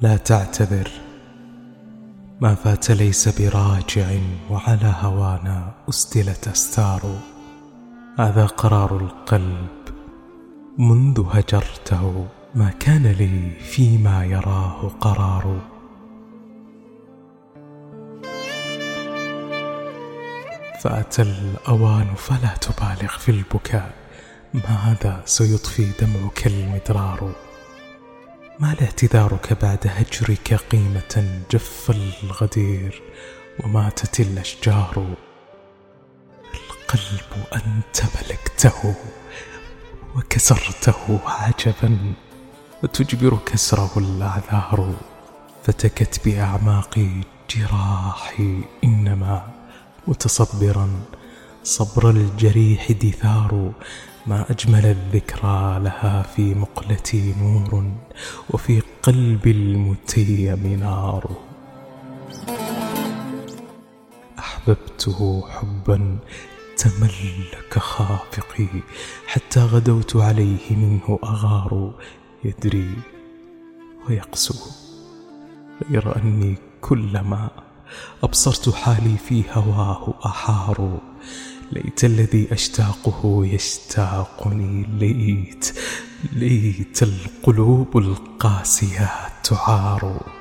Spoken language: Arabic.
لا تعتذر. ما فات ليس براجع وعلى هوانا أسدلت أستار هذا قرار القلب. منذ هجرته ما كان لي فيما يراه قرار. فأتى الأوان فلا تبالغ في البكاء. ماذا سيطفي دمعك المدرار؟ ما لاعتذارك بعد هجرك قيمة جف الغدير؟ وماتت الأشجار. القلب أنت ملكته وكسرته عجبا. وتجبر كسره الأعذار. فتكت بأعماق جراحي إنما متصبرا صبر الجريح دثار ما أجمل الذكرى لها في مقلتي نور وفي قلب المتيم نار أحببته حبا تملك خافقي حتى غدوت عليه منه أغار. يدري ويقسو غير أني كلما أبصرت حالي في هواه أحار. ليت الذي أشتاقه يشتاقني ليت ليت القلوب القاسية تعار